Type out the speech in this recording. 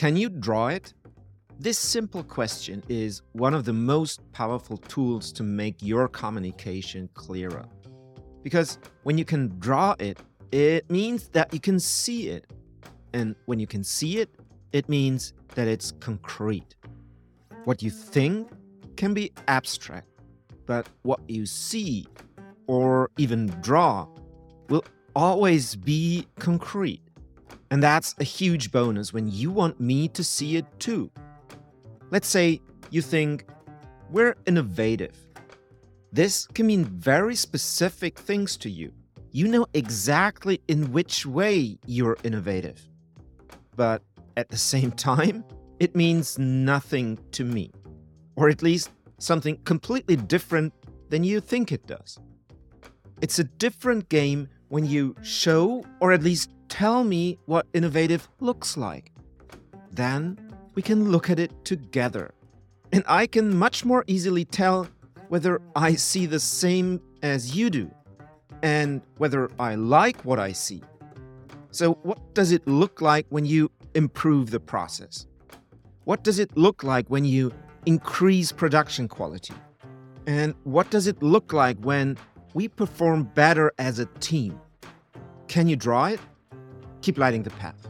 Can you draw it? This simple question is one of the most powerful tools to make your communication clearer. Because when you can draw it, it means that you can see it. And when you can see it, it means that it's concrete. What you think can be abstract, but what you see or even draw will always be concrete. And that's a huge bonus when you want me to see it too. Let's say you think we're innovative. This can mean very specific things to you. You know exactly in which way you're innovative. But at the same time, it means nothing to me. Or at least something completely different than you think it does. It's a different game when you show or at least tell me what innovative looks like. Then we can look at it together. And I can much more easily tell whether I see the same as you do and whether I like what I see. So, what does it look like when you improve the process? What does it look like when you increase production quality? And what does it look like when we perform better as a team? Can you draw it? Keep lighting the path.